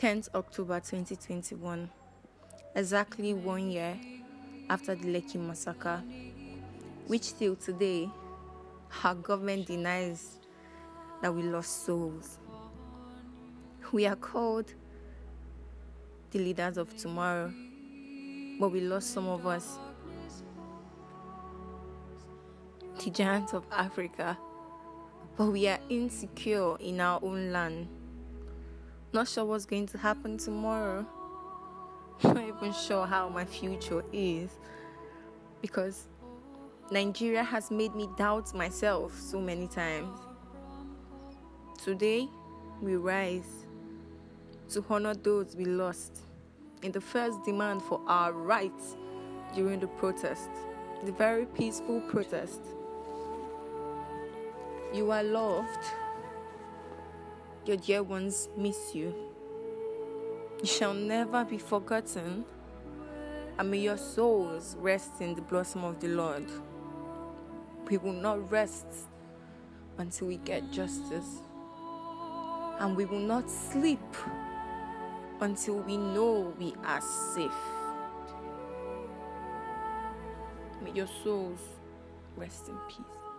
10th October 2021, exactly one year after the Lekki massacre, which till today our government denies that we lost souls. We are called the leaders of tomorrow, but we lost some of us. The giants of Africa, but we are insecure in our own land. Not sure what's going to happen tomorrow. Not even sure how my future is because Nigeria has made me doubt myself so many times. Today, we rise to honor those we lost in the first demand for our rights during the protest, the very peaceful protest. You are loved. Your dear ones miss you. You shall never be forgotten, and may your souls rest in the blossom of the Lord. We will not rest until we get justice, and we will not sleep until we know we are safe. May your souls rest in peace.